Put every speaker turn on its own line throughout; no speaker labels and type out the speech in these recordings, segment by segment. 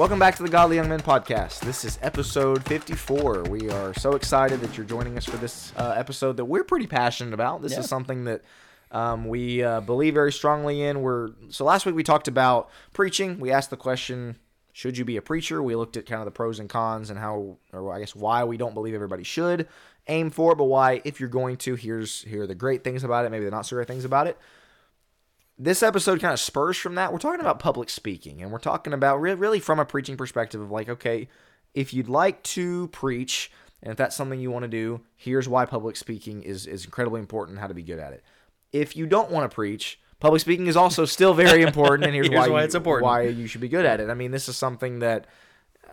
Welcome back to the Godly Young Men podcast. This is episode 54. We are so excited that you're joining us for this uh, episode that we're pretty passionate about. This
Yeah.
is something that um, we uh, believe very strongly in. We're so last week we talked about preaching. We asked the question, should you be a preacher? We looked at kind of the pros and cons and how, or I guess why we don't believe everybody should aim for but why if you're going to, here's here are the great things about it, maybe the not so great things about it this episode kind of spurs from that. We're talking about public speaking, and we're talking about re- really from a preaching perspective of like, okay, if you'd like to preach, and if that's something you want to do, here's why public speaking is is incredibly important and how to be good at it. If you don't want to preach, public speaking is also still very important, and here's,
Here's
why,
why
you-
it's important.
Why you should be good at it. I mean, this is something that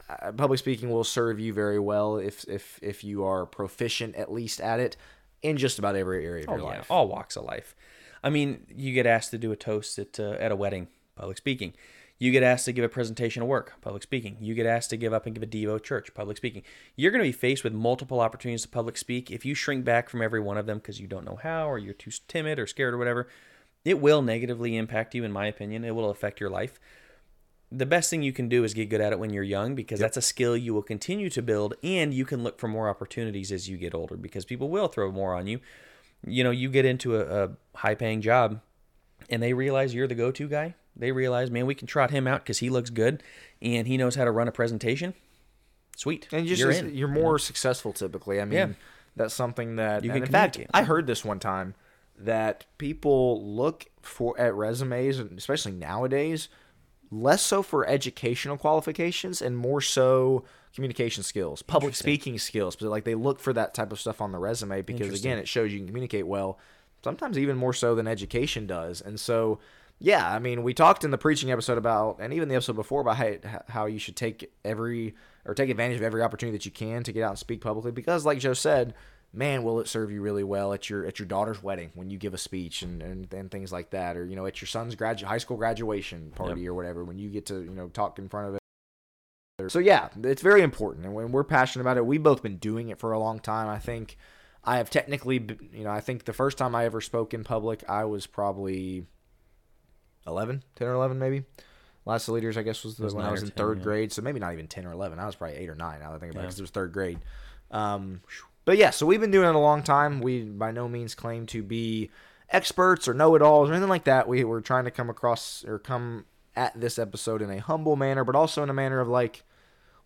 uh, public speaking will serve you very well if if if you are proficient at least at it in just about every area of
Oh,
your
yeah,
life.
all walks of life. I mean, you get asked to do a toast at uh, at a wedding, public speaking. You get asked to give a presentation at work, public speaking. You get asked to give up and give a devo church, public speaking. You're going to be faced with multiple opportunities to public speak. If you shrink back from every one of them because you don't know how, or you're too timid or scared or whatever, it will negatively impact you. In my opinion, it will affect your life. The best thing you can do is get good at it when you're young because that's a skill you will continue to build, and you can look for more opportunities as you get older because people will throw more on you you know, you get into a, a high paying job and they realize you're the go to guy. They realize, man, we can trot him out because he looks good and he knows how to run a presentation. Sweet.
and just
you're in.
you're more successful typically. I mean,
Yeah.
that's something that
You can
in fact. I heard this one time that people look for at resumes, and especially nowadays, less so for educational qualifications and more so communication skills, public speaking skills. But like they look for that type of stuff on the resume because again, it shows you can communicate well. Sometimes even more so than education does. And so, yeah, I mean, we talked in the preaching episode about, and even the episode before about how, how you should take every or take advantage of every opportunity that you can to get out and speak publicly. Because, like Joe said, man, will it serve you really well at your at your daughter's wedding when you give a speech and, and, and things like that, or you know, at your son's gradu- high school graduation party or whatever when you get to you know talk in front of it. So yeah, it's very important, and when we're passionate about it, we've both been doing it for a long time. I think I have technically, you know, I think the first time I ever spoke in public, I was probably 11, 10 or 11 maybe. Lads to Leaders, I guess, was, the,
was
when I was in
10,
thrd
yeah.
grade, so maybe not even 10 or 11. I was probably 8 or 9 now that I think about it, because it was third grade. Um, but yeah, so we've been doing it a long time. We by no means claim to be experts or know-it-alls or anything like that. We we're trying to come across or come at this episode in a humble manner, but also in a manner of like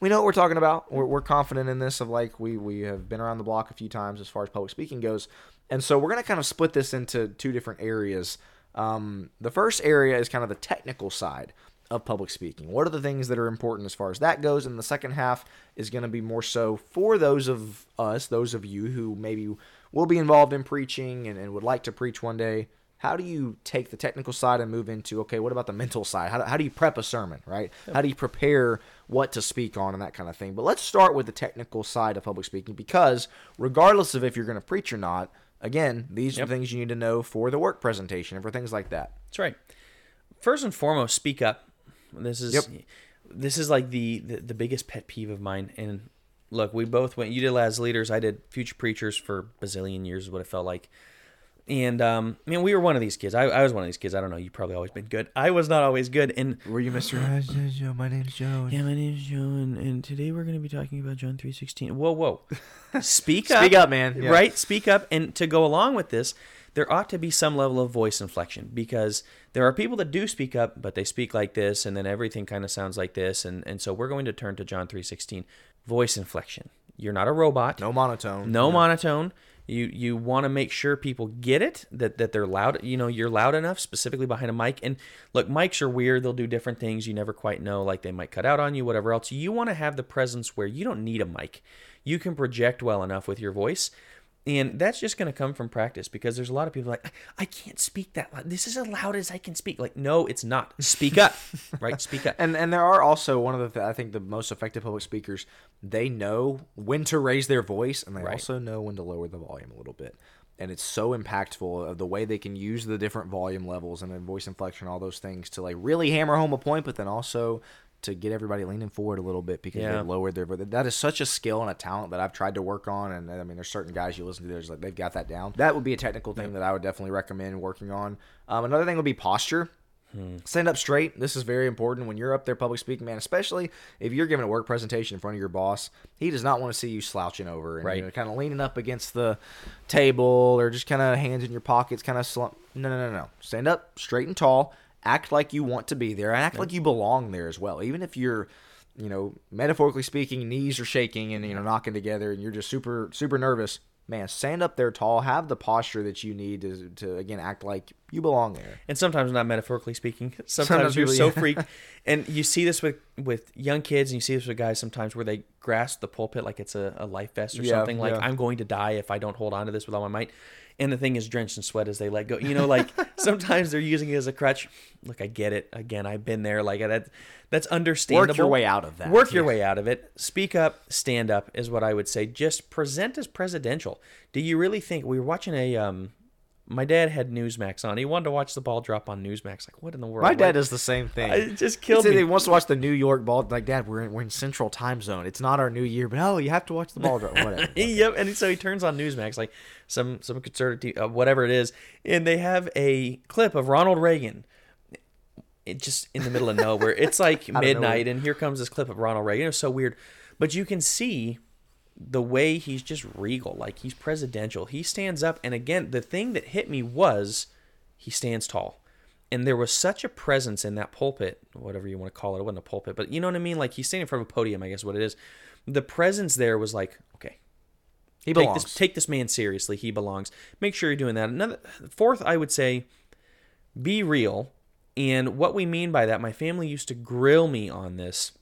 we know what we're talking about. We're, we're confident in this. Of like we we have been around the block a few times as far as public speaking goes, and so we're gonna kind of split this into two different areas. Um, the first area is kind of the technical side of public speaking. What are the things that are important as far as that goes? And the second half is going to be more so for those of us, those of you who maybe will be involved in preaching and, and would like to preach one day. How do you take the technical side and move into, okay, what about the mental side? How do, how do you prep a sermon, right? How do you prepare what to speak on and that kind of thing? But let's start with the technical side of public speaking because regardless of if you're going to preach or not, again, these are
Yep.
the things you need to know for the work presentation and for things like that.
That's right. First and foremost, speak up. This is
Yep.
this is like the, the the biggest pet peeve of mine. And look, we both went. You did as leaders. I did future preachers for bazillion years. Is what it felt like. And um, I mean, we were one of these kids. I, I was one of these kids. I don't know. You probably always been good. I was not always good. And
Were you Mr. Joe? My name's Joe.
yeah, my name's Joe, and, and today we're going to be talking about John three sixteen. Whoa, whoa! Speak up,
Speak up, man. Yeah.
Right, speak up. And to go along with this, there ought to be some level of voice inflection because there are people that do speak up, but they speak like this, and then everything kind of sounds like this. And and so we're going to turn to John three sixteen, voice inflection. You're not a robot.
No monotone.
No monotone. You you want to make sure people get it that that they're loud. You know, you're loud enough, specifically behind a mic. And look, mics are weird. They'll do different things. You never quite know. Like they might cut out on you, whatever else. You want to have the presence where you don't need a mic. You can project well enough with your voice. And that's just going to come from practice because there's a lot of people like, I can't speak that loud. This is as loud as I can speak. Like, no, it's not. Speak up, right? Speak up.
And and there are also one of the I think the most effective public speakers. They know when to raise their voice, and they
Right.
also know when to lower the volume a little bit. And it's so impactful of the way they can use the different volume levels and then voice inflection, all those things to like really hammer home a point, but then also to get everybody leaning forward a little bit because
Yeah.
they've lowered their. That is such a skill and a talent that I've tried to work on, and I mean, there's certain guys you listen to, there's like they've got that down. That would be a technical thing that I would definitely recommend working on. Um, another thing would be posture. Stand up straight. This is very important when you're up there public speaking, man. Especially if you're giving a work presentation in front of your boss, he does not want to see you slouching over and
Right.
you know, kind of leaning up against the table or just kind of hands in your pockets, kind of slump. No, no, no, no. Stand up straight and tall. Act like you want to be there, and act like you belong there as well. Even if you're, you know, metaphorically speaking, knees are shaking and you know knocking together, and you're just super, super nervous. Man, stand up there tall. Have the posture that you need to, to again act like you belong there.
and sometimes not metaphorically speaking. Sometimes,
Sometimes
you're
people-
so freaked, and you see this with with young kids, and you see this with guys sometimes where they grasp the pulpit like it's a, a life vest or
Yeah,
something. Like
yeah.
I'm going to die if I don't hold on to this with all my might. And the thing is drenched in sweat as they let go. You know, like sometimes they're using it as a crutch. Look, I get it. Again, I've been there. Like that. That's understandable.
Work your way out of that.
Work your way out of it. Speak up, stand up is what I would say. Just present as presidential. Do you really think we were watching a um my dad had Newsmax on. He wanted to watch the ball drop on Newsmax. Like, what in the world?
My dad does the same thing.
It just killed me.
He wants to watch the New York ball. Like, Dad, we're in, we're in Central Time Zone. It's not our new year, but oh, you have to watch the ball drop. Whatever.
yep, and so he turns on Newsmax, like some some conservative, uh, whatever it is, and they have a clip of Ronald Reagan. It just in the middle of nowhere. It's like midnight, and here comes this clip of Ronald Reagan. It was so weird, but you can see the way he's just regal, like he's presidential. He stands up, and again, the thing that hit me was he stands tall. And there was such a presence in that pulpit, whatever you want to call it. It wasn't a pulpit, but you know what I mean? Like he's standing in front of a podium, I guess what it is. The presence there was like, okay,
He
take
belongs.
this take this man seriously. He belongs. Make sure you're doing that. Another fourth, I would say, be real. And what we mean by that, my family used to grill me on this.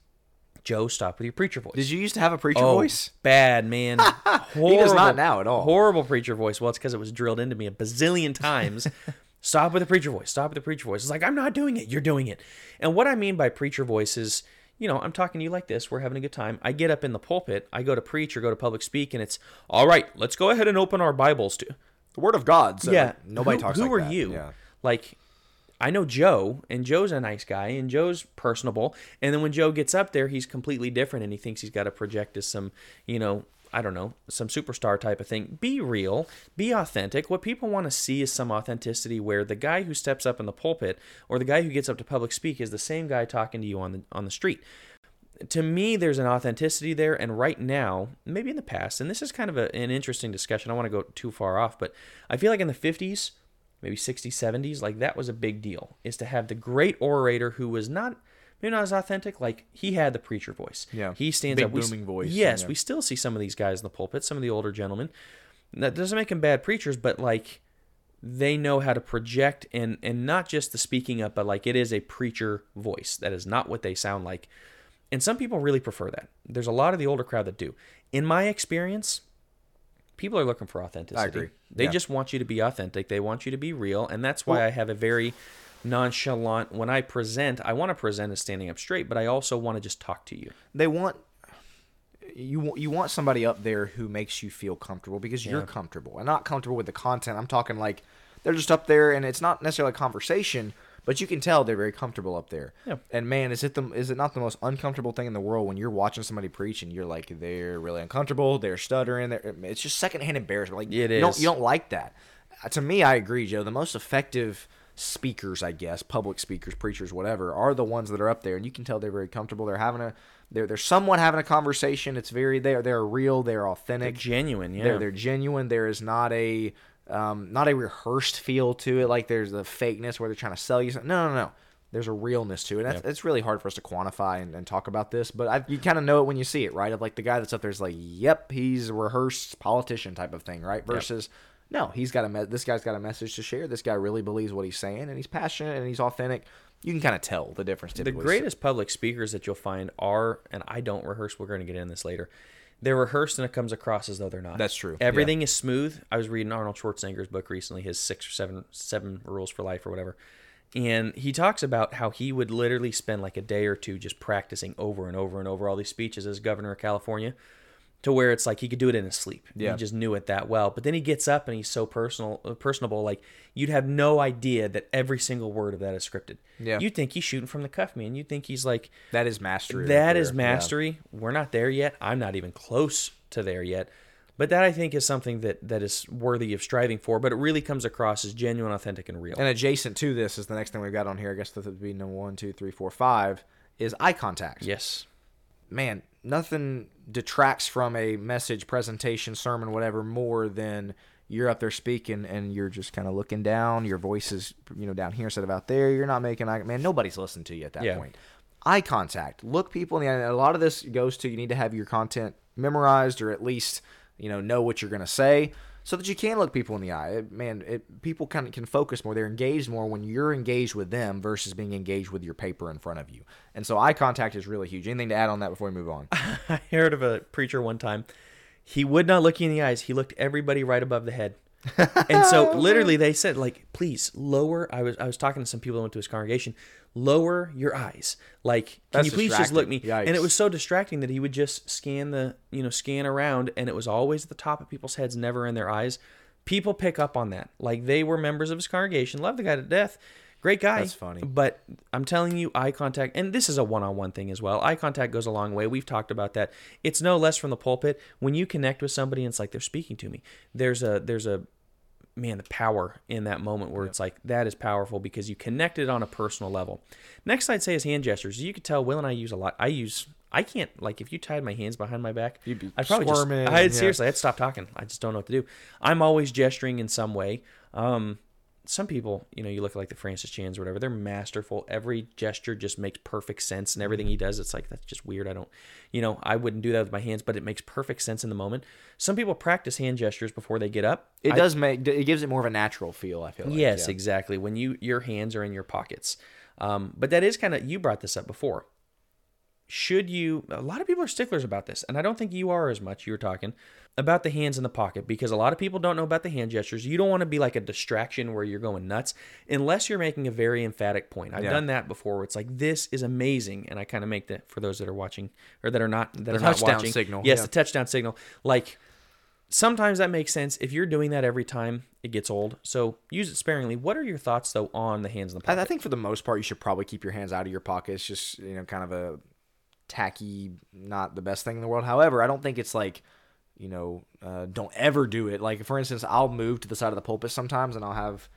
Joe, stop with your preacher voice.
Did you used to have a preacher
Oh,
voice?
bad man.
He does not now at all.
Horrible preacher voice. Well, it's because it was drilled into me a bazillion times. Stop with the preacher voice. Stop with the preacher voice. It's like I'm not doing it. You're doing it. And what I mean by preacher voice is, you know, I'm talking to you like this. We're having a good time. I get up in the pulpit. I go to preach or go to public speak, and it's all right. Let's go ahead and open our Bibles to.
The Word of God. So
yeah.
like, nobody
who,
talks
Who
like
are
that.
you?
Yeah.
Like, I know Joe, and Joe's a nice guy, and Joe's personable. And then when Joe gets up there, he's completely different, and he thinks he's got to project as some, you know, I don't know, some superstar type of thing. Be real, be authentic. What people want to see is some authenticity where the guy who steps up in the pulpit or the guy who gets up to public speak is the same guy talking to you on the on the street to me there's an authenticity there and right now maybe in the past and this is kind of a, an interesting discussion i don't want to go too far off but i feel like in the 50s maybe 60s 70s like that was a big deal is to have the great orator who was not maybe not as authentic like he had the preacher voice.
Yeah.
he stands
Big
up we
booming voice,
yes
yeah.
we still see some of these guys in the pulpit some of the older gentlemen. That doesn't make them bad preachers but like they know how to project and and not just the speaking up but like it is a preacher voice. That is not what they sound like. And some people really prefer that. There's a lot of the older crowd that do. In my experience people are looking for authenticity I
agree.
they
Yeah.
just want you to be authentic they want you to be real and that's why i have a very nonchalant when i present i want to present as standing up straight but i also want to just talk to you
They want you want you want somebody up there who makes you feel comfortable because you're comfortable and not comfortable with the content. I'm talking like they're just up there and it's not necessarily a conversation, but you can tell they're very comfortable up there.
Yeah.
And man, is it the is it not the most uncomfortable thing in the world when you're watching somebody preach and you're like they're really uncomfortable, they're stuttering, they're, it's just secondhand embarrassment. Like
It
you don't you don't like that. Uh, To me, I agree, Joe. The most effective speakers, I guess, public speakers, preachers, whatever, are the ones that are up there, and you can tell they're very comfortable. They're having a, they're they're somewhat having a conversation. It's very they're they're real. They're authentic.
genuine yeah
They're they're genuine. There is not a um, not a rehearsed feel to it. Like there's the fakeness where they're trying to sell you something. No, no, no. There's a realness to it. And It's really hard for us to quantify and, and talk about this, but I, you kind of know it when you see it, right? Of like the guy that's up there is like, yep, he's a rehearsed politician type of thing, right? Versus, no, he's got a me- this guy's got a message to share. This guy really believes what he's saying, and he's passionate and he's authentic. You can kind of tell the difference.
the greatest public speakers that you'll find are, and I don't rehearse. We're going to get in this later. They're rehearsed and it comes across as though they're not.
That's true,
Everything is smooth. I was reading Arnold Schwarzenegger's book recently, his six or seven seven rules for life or whatever, and he talks about how he would literally spend like a day or two just practicing over and over and over all these speeches as governor of California, to where it's like he could do it in his sleep.
Yeah.
He just knew it that well. But then he gets up and he's so personal, uh, personable. Like you'd have no idea that every single word of that is scripted.
Yeah.
You'd think he's shooting from the cuff, man. You'd think he's like
that is mastery. right
that
there.
is
Yeah.
mastery. We're not there yet. I'm not even close to there yet. But that I think is something that that is worthy of striving for. But it really comes across as genuine, authentic, and real.
And adjacent to this is the next thing we've got on here. I guess that would be number one, two, three, four, five is eye contact.
yes.
Man, nothing detracts from a message, presentation, sermon, whatever, more than you're up there speaking and you're just kind of looking down. Your voice is, you know, down here instead of out there. You're not making eye. Man, nobody's listening to you at that
Yeah.
point. Eye contact. Look people in the eye. A lot of this goes to you need to have your content memorized or at least you know know what you're going to say so that you can look people in the eye. It- man, it, people kind of can focus more. They're engaged more when you're engaged with them versus being engaged with your paper in front of you. And so eye contact is really huge. Anything to add on that before we move on?
I heard of a preacher one time. He would not look you in the eyes. He looked everybody right above the head. and so oh, literally they said like please lower I was I was talking to some people that went to his congregation lower your eyes. Like can
That's
you please just look me?
distracting.
and it was so distracting that he would just scan the you know scan around and it was always at the top of people's heads never in their eyes. People pick up on that. Like they were members of his congregation love the guy to death great guy
That's funny.
but I'm telling you, eye contact, and this is a one on one thing as well. Eye contact goes a long way. We've talked about that. It's no less from the pulpit. When you connect with somebody and it's like they're speaking to me, there's a, there's a, man, the power in that moment where it's like, that is powerful because you connected on a personal level. Next, I'd say is hand gestures. You could tell Will and I use a lot. I use, I can't, like, if you tied my hands behind my back,
You'd be
I'd probably just, I'd
yeah.
seriously, I'd stop talking. I just don't know what to do. I'm always gesturing in some way. Um, some people, you know, you look at like the Francis Chans or whatever, they're masterful. Every gesture just makes perfect sense and everything he does, it's like, that's just weird. I don't, you know, I wouldn't do that with my hands, but it makes perfect sense in the moment. Some people practice hand gestures before they get up.
It
I-
does make it gives it more of a natural feel. I feel like.
Yes,
yeah.
exactly. When you your hands are in your pockets. Um, but that is kind of you brought this up before. Should you? A lot of people are sticklers about this, and I don't think you are as much. You were talking about the hands in the pocket because a lot of people don't know about the hand gestures. You don't want to be like a distraction where you're going nuts unless you're making a very emphatic point. I've
Yeah.
done that before. Where it's like this is amazing, and I kind of make that for those that are watching or that are not that are not
touchdown
watching.
signal,
Yes,
yeah.
the touchdown signal. Like sometimes that makes sense. If you're doing that every time, it gets old. So use it sparingly. What are your thoughts though on the hands in the pocket?
I, I think for the most part, you should probably keep your hands out of your pocket. It's just you know kind of a tacky, not the best thing in the world. However, I don't think it's like you know uh, don't ever do it. Like for instance, I'll move to the side of the pulpit sometimes, and I'll have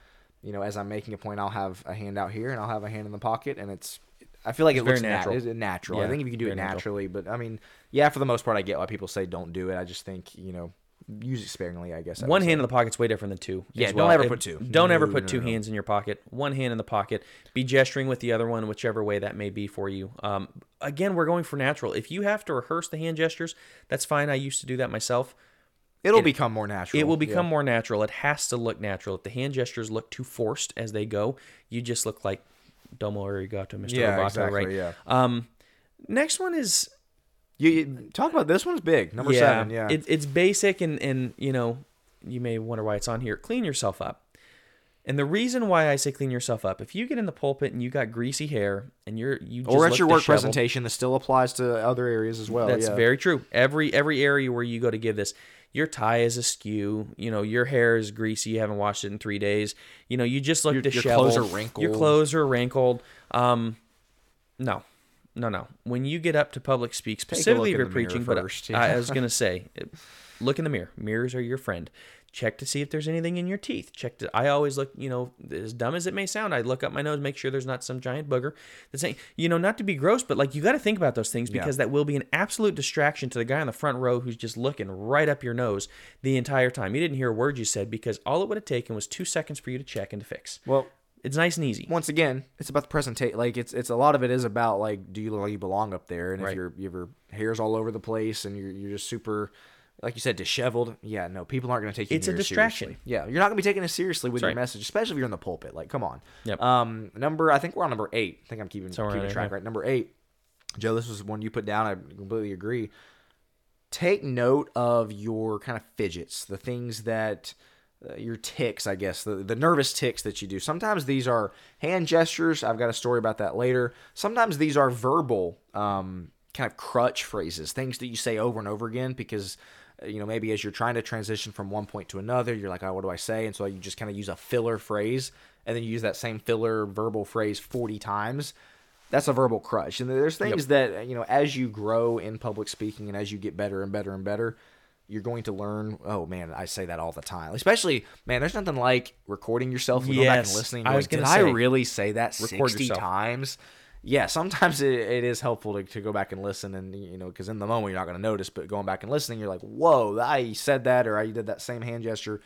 you know as I'm making a point, I'll have a hand out here, and I'll have a hand in the pocket, and it's. I feel like it looks natural.
natural.
It's natural. I think if you can do it
natural.
naturally, but I mean, yeah, for the most part, I get why people say don't do it. I just think you know use it sparingly. I guess I
One hand in the pocket's way different than two.
Yeah, don't
well.
ever put two.
Don't ever put
no,
two
no.
hands in your pocket. One hand in the pocket. Be gesturing with the other one, whichever way that may be for you. Um, again, we're going for natural. If you have to rehearse the hand gestures, that's fine. I used to do that myself.
It'll
it-
become more natural.
It will
Yeah.
become more natural. It has to look natural. If the hand gestures look too forced as they go, you just look like Domo Arigato, Mr.
Yeah,
Roboto,
exactly,
right?
yeah.
Um, next one is
You, you talk about this one's big. Number seven. Yeah.
It, it's basic and and you know you may wonder why it's on here. Clean yourself up. And the reason why I say clean yourself up, if you get in the pulpit and you got greasy hair and you're you just
or at
look
your work
disheveled-
presentation, this still applies to other areas as well.
that's
yeah.
very true. Every every area where you go to give this, your tie is askew. You know, your hair is greasy. You haven't washed it in three days. You know, you just look
Your- your clothes are wrinkled.
Your clothes are wrinkled. Um, no, no, no. When you get up to public speak, specifically if you're preaching, but
first,
I, I was gonna say, look in the mirror. Mirrors are your friend. Check to see if there's anything in your teeth. Check to. I always look. You know, as dumb as it may sound, I look up my nose, make sure there's not some giant booger. That's saying, you know, not to be gross, but like you got to think about those things because that will be an absolute distraction to the guy on the front row who's just looking right up your nose the entire time. He didn't hear a word you said because all it would have taken was two seconds for you to check and to fix.
Well,
It's nice and easy.
once again, it's about the presentation. Like it's it's a lot of it is about like, do you look like you belong up there? And
Right.
if your your hair's all over the place and you're you're just super, like you said, disheveled. Yeah, no, people aren't going to take you.
It's a distraction.
seriously. Yeah, you're not going to be taking it seriously with
That's
your
right.
message, especially if you're in the pulpit. Like, come on.
Yep.
Um, number I think we're on number eight. I think I'm keeping
Somewhere
keeping
around
track
there,
right. Number eight. Joe, this was one you put down. I completely agree. Take note of your kind of fidgets, the things that uh, your ticks, I guess, the, the nervous ticks that you do. Sometimes these are hand gestures. I've got a story about that later. Sometimes these are verbal um, kind of crutch phrases, things that you say over and over again because, uh, you know, maybe as you're trying to transition from one point to another, you're like, oh, what do I say? And so you just kind of use a filler phrase and then you use that same filler verbal phrase 40 times that's a verbal crutch. And there's things that you know as you grow in public speaking and as you get better and better and better, you're going to learn. Oh man, I say that all the time. Especially, man, there's nothing like recording yourself and go back and
Yes,
listening.
I
going,
was gonna
Did I really say that 60
yourself.
times? Yeah, sometimes it, it is helpful to, to go back and listen, and you know, because in the moment you're not going to notice, but going back and listening, you're like, "Whoa, I said that," or "I did that same hand gesture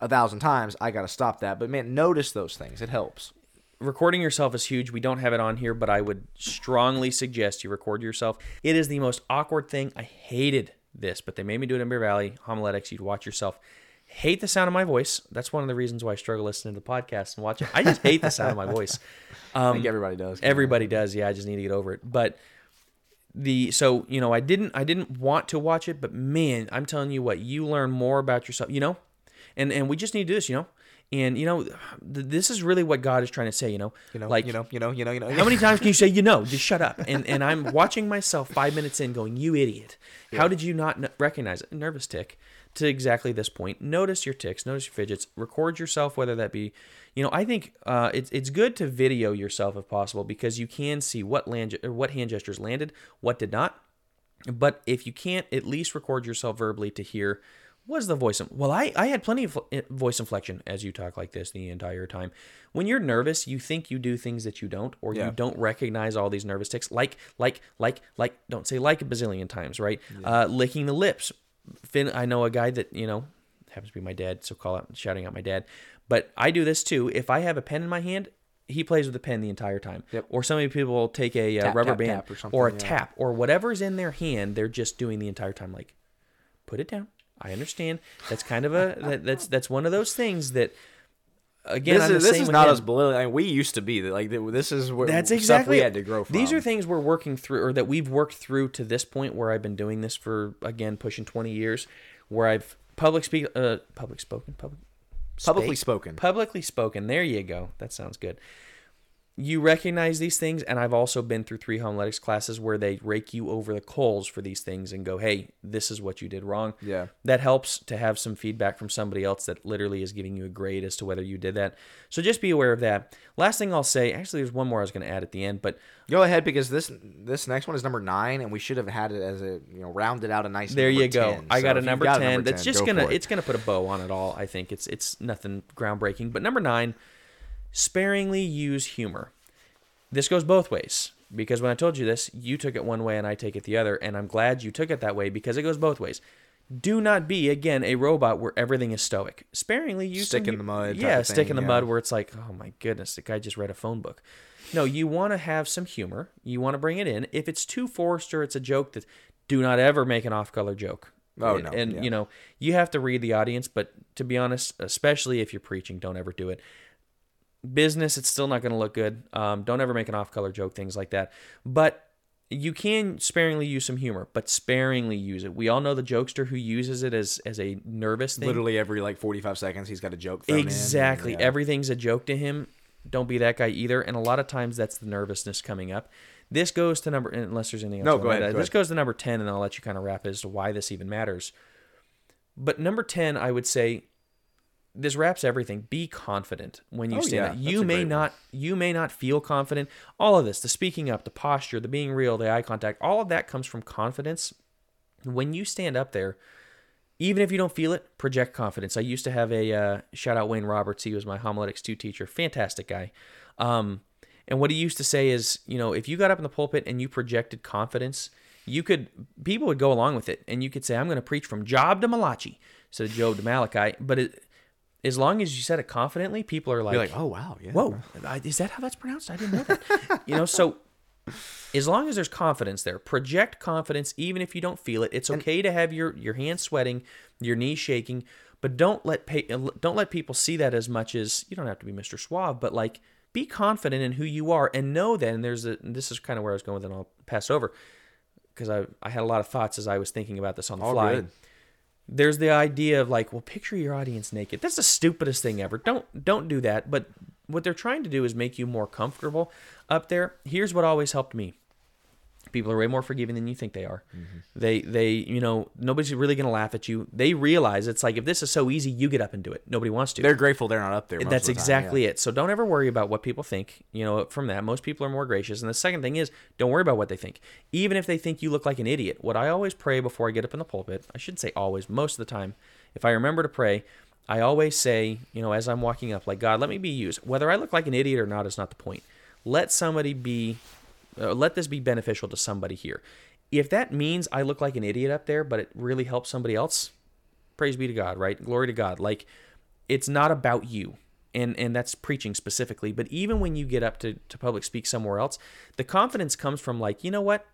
a thousand times. I got to stop that." But man, notice those things. It helps.
recording yourself is huge. We don't have it on here, but I would strongly suggest you record yourself. It is the most awkward thing. I hated this, but they made me do it in Bear Valley homiletics. You'd watch yourself. Hate the sound of my voice. That's one of the reasons why I struggle listening to the podcast and watching. it. I just hate the sound of my voice.
I think um, everybody does.
Everybody does. Yeah, I just need to get over it. But the so you know I didn't I didn't want to watch it, but man, I'm telling you what, you learn more about yourself. You know, and and we just need to do this. You know, and you know, th- this is really what God is trying to say. You know,
you know,
like
you know, you know, you know, you know.
how many times can you say you know? Just shut up. And and I'm watching myself five minutes in, going, "You idiot! How did you not n- recognize it?" Nervous tick. To exactly this point, notice your ticks, notice your fidgets, record yourself, whether that be, you know, I think uh, it's it's good to video yourself if possible because you can see what land or what hand gestures landed, what did not. But if you can't, at least record yourself verbally to hear was the voice. Well, I, I had plenty of voice inflection as you talk like this the entire time. When you're nervous, you think you do things that you don't, or
Yeah.
you don't recognize all these nervous ticks. Like, like, like, like, don't say like a bazillion times, right? Uh, licking the lips. Finn, I know a guy that, you know, happens to be my dad, so call out shouting out my dad. But I do this too. If I have a pen in my hand, he plays with the pen the entire time.
Yep.
Or some people will take a uh,
Tap,
rubber
tap,
band
tap or
or a
yeah.
tap or whatever's in their hand, they're just doing the entire time. Like, put it down. I understand. That's kind of a that, that's that's one of those things that again
This is, this
same
is not
him.
as belittling. I mean, we used to be like this is where
That's
stuff
exactly
we had to grow from.
These are things we're working through, or that we've worked through to this point where I've been doing this for again pushing twenty years, where I've public speak, uh, public spoken, public
publicly spoken.
publicly spoken. There you go. That sounds good. You recognize these things, and I've also been through three homiletics classes where they rake you over the coals for these things and go, "Hey, this is what you did wrong."
Yeah.
that helps to have some feedback from somebody else that literally is giving you a grade as to whether you did that. So just be aware of that. Last thing I'll say, actually, there's one more I was going to add at the end, but
Go ahead because this this next one is number nine, and we should have had it as a you know rounded out a nice.
there you go.
10.
I
So
got a number
got a
ten.
number
that's just
go
gonna
it.
it's gonna put a bow on it all. I think it's it's nothing groundbreaking. But number nine, sparingly use humor. This goes both ways because when I told you this, you took it one way and I take it the other, and I'm glad you took it that way because it goes both ways. Do not be again a robot where everything is stoic. Sparingly use
Stick
some
in the mud
Yeah, stick
thing,
in the
yeah.
mud where it's like, oh my goodness, the guy just read a phone book. No, you want to have some humor. You want to bring it in. If it's too forced or it's a joke that, do not ever make an off-color joke.
Oh, no,
And
yeah.
you know you have to read the audience, but to be honest, especially if you're preaching, don't ever do it. Business, it's still not going to look good. Um, don't ever make an off-color joke, things like that. But you can sparingly use some humor, but sparingly use it. We all know the jokester who uses it as as a nervous thing.
literally every like forty five seconds he's got a joke. Thrown in, and,
Exactly.
yeah.
Everything's a joke to him. Don't be that guy either. And a lot of times that's the nervousness coming up. This goes to number unless there's anything else.
No, go ahead, go
This
ahead.
goes to number ten, and I'll let you kind of wrap as to why this even matters. But number ten, I would say, this wraps everything. Be confident when you
Oh,
stand
yeah,
up. You may
great one.
not. You may not feel confident. All of this, the speaking up, the posture, the being real, the eye contact, all of that comes from confidence. When you stand up there, even if you don't feel it, project confidence. I used to have a uh, shout out Wayne Roberts. He was my homiletics two teacher, fantastic guy. Um, and what he used to say is, you know, if you got up in the pulpit and you projected confidence, you could people would go along with it, and you could say, "I'm going to preach from Job to Malachi," instead of Job to Malachi. But it, as long as you said it confidently, people are like,
like, oh wow, yeah.
Whoa, I- is that how that's pronounced? I didn't know that. you know, so as long as there's confidence there, project confidence even if you don't feel it. It's okay to have your your hands sweating, your knees shaking, but don't let pay, uh, don't let people see that as much as you don't have to be Mr. Suave, but like be confident in who you are and know that. And there's a and this is kind of where I was going with it. And I'll pass over because I I had a lot of thoughts as I was thinking about this on the
All
fly
good.
There's the idea of like, well, picture your audience naked. That's the stupidest thing ever. Don't don't do that. But what they're trying to do is make you more comfortable up there. Here's what always helped me. People are way more forgiving than you think they are.
Mm-hmm.
They they you know nobody's really gonna laugh at you. They realize it's like if this is so easy, you get up and do it. Nobody wants to.
They're grateful they're not up there.
That's
the time,
exactly
yeah.
it. So don't ever worry about what people think. You know, from that, most people are more gracious. And the second thing is, don't worry about what they think. Even if they think you look like an idiot. What I always pray before I get up in the pulpit, I shouldn't say always, most of the time, if I remember to pray, I always say, you know, as I'm walking up, like, God, let me be used. Whether I look like an idiot or not is not the point. Let somebody be, uh, let this be beneficial to somebody here. If that means I look like an idiot up there, but it really helps somebody else, praise be to God, right? Glory to God. Like, it's not about you and and that's preaching specifically but even when you get up to, to public speak somewhere else the confidence comes from like you know what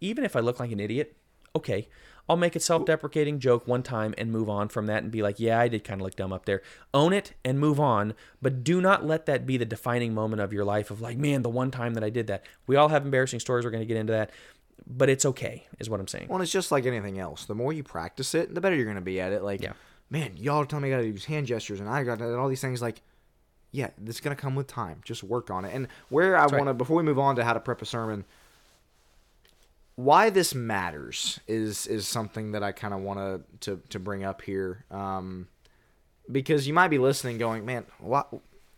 even if i look like an idiot okay i'll make a self-deprecating joke one time and move on from that and be like yeah i did kind of look dumb up there own it and move on but do not let that be the defining moment of your life of like man the one time that i did that we all have embarrassing stories we're going to get into that but it's okay is what i'm saying
Well, it's just like anything else. The more you practice it, the better you're going to be at it. Like,
Yeah.
man, y'all tell me I got to use hand gestures and I got all these things. Like, yeah, this is going to come with time. Just work on it. And where I
right.
want to, before we move on to how to prep a sermon, why this matters is is something that I kind of want to to bring up here. Um, because you might be listening, going, man, why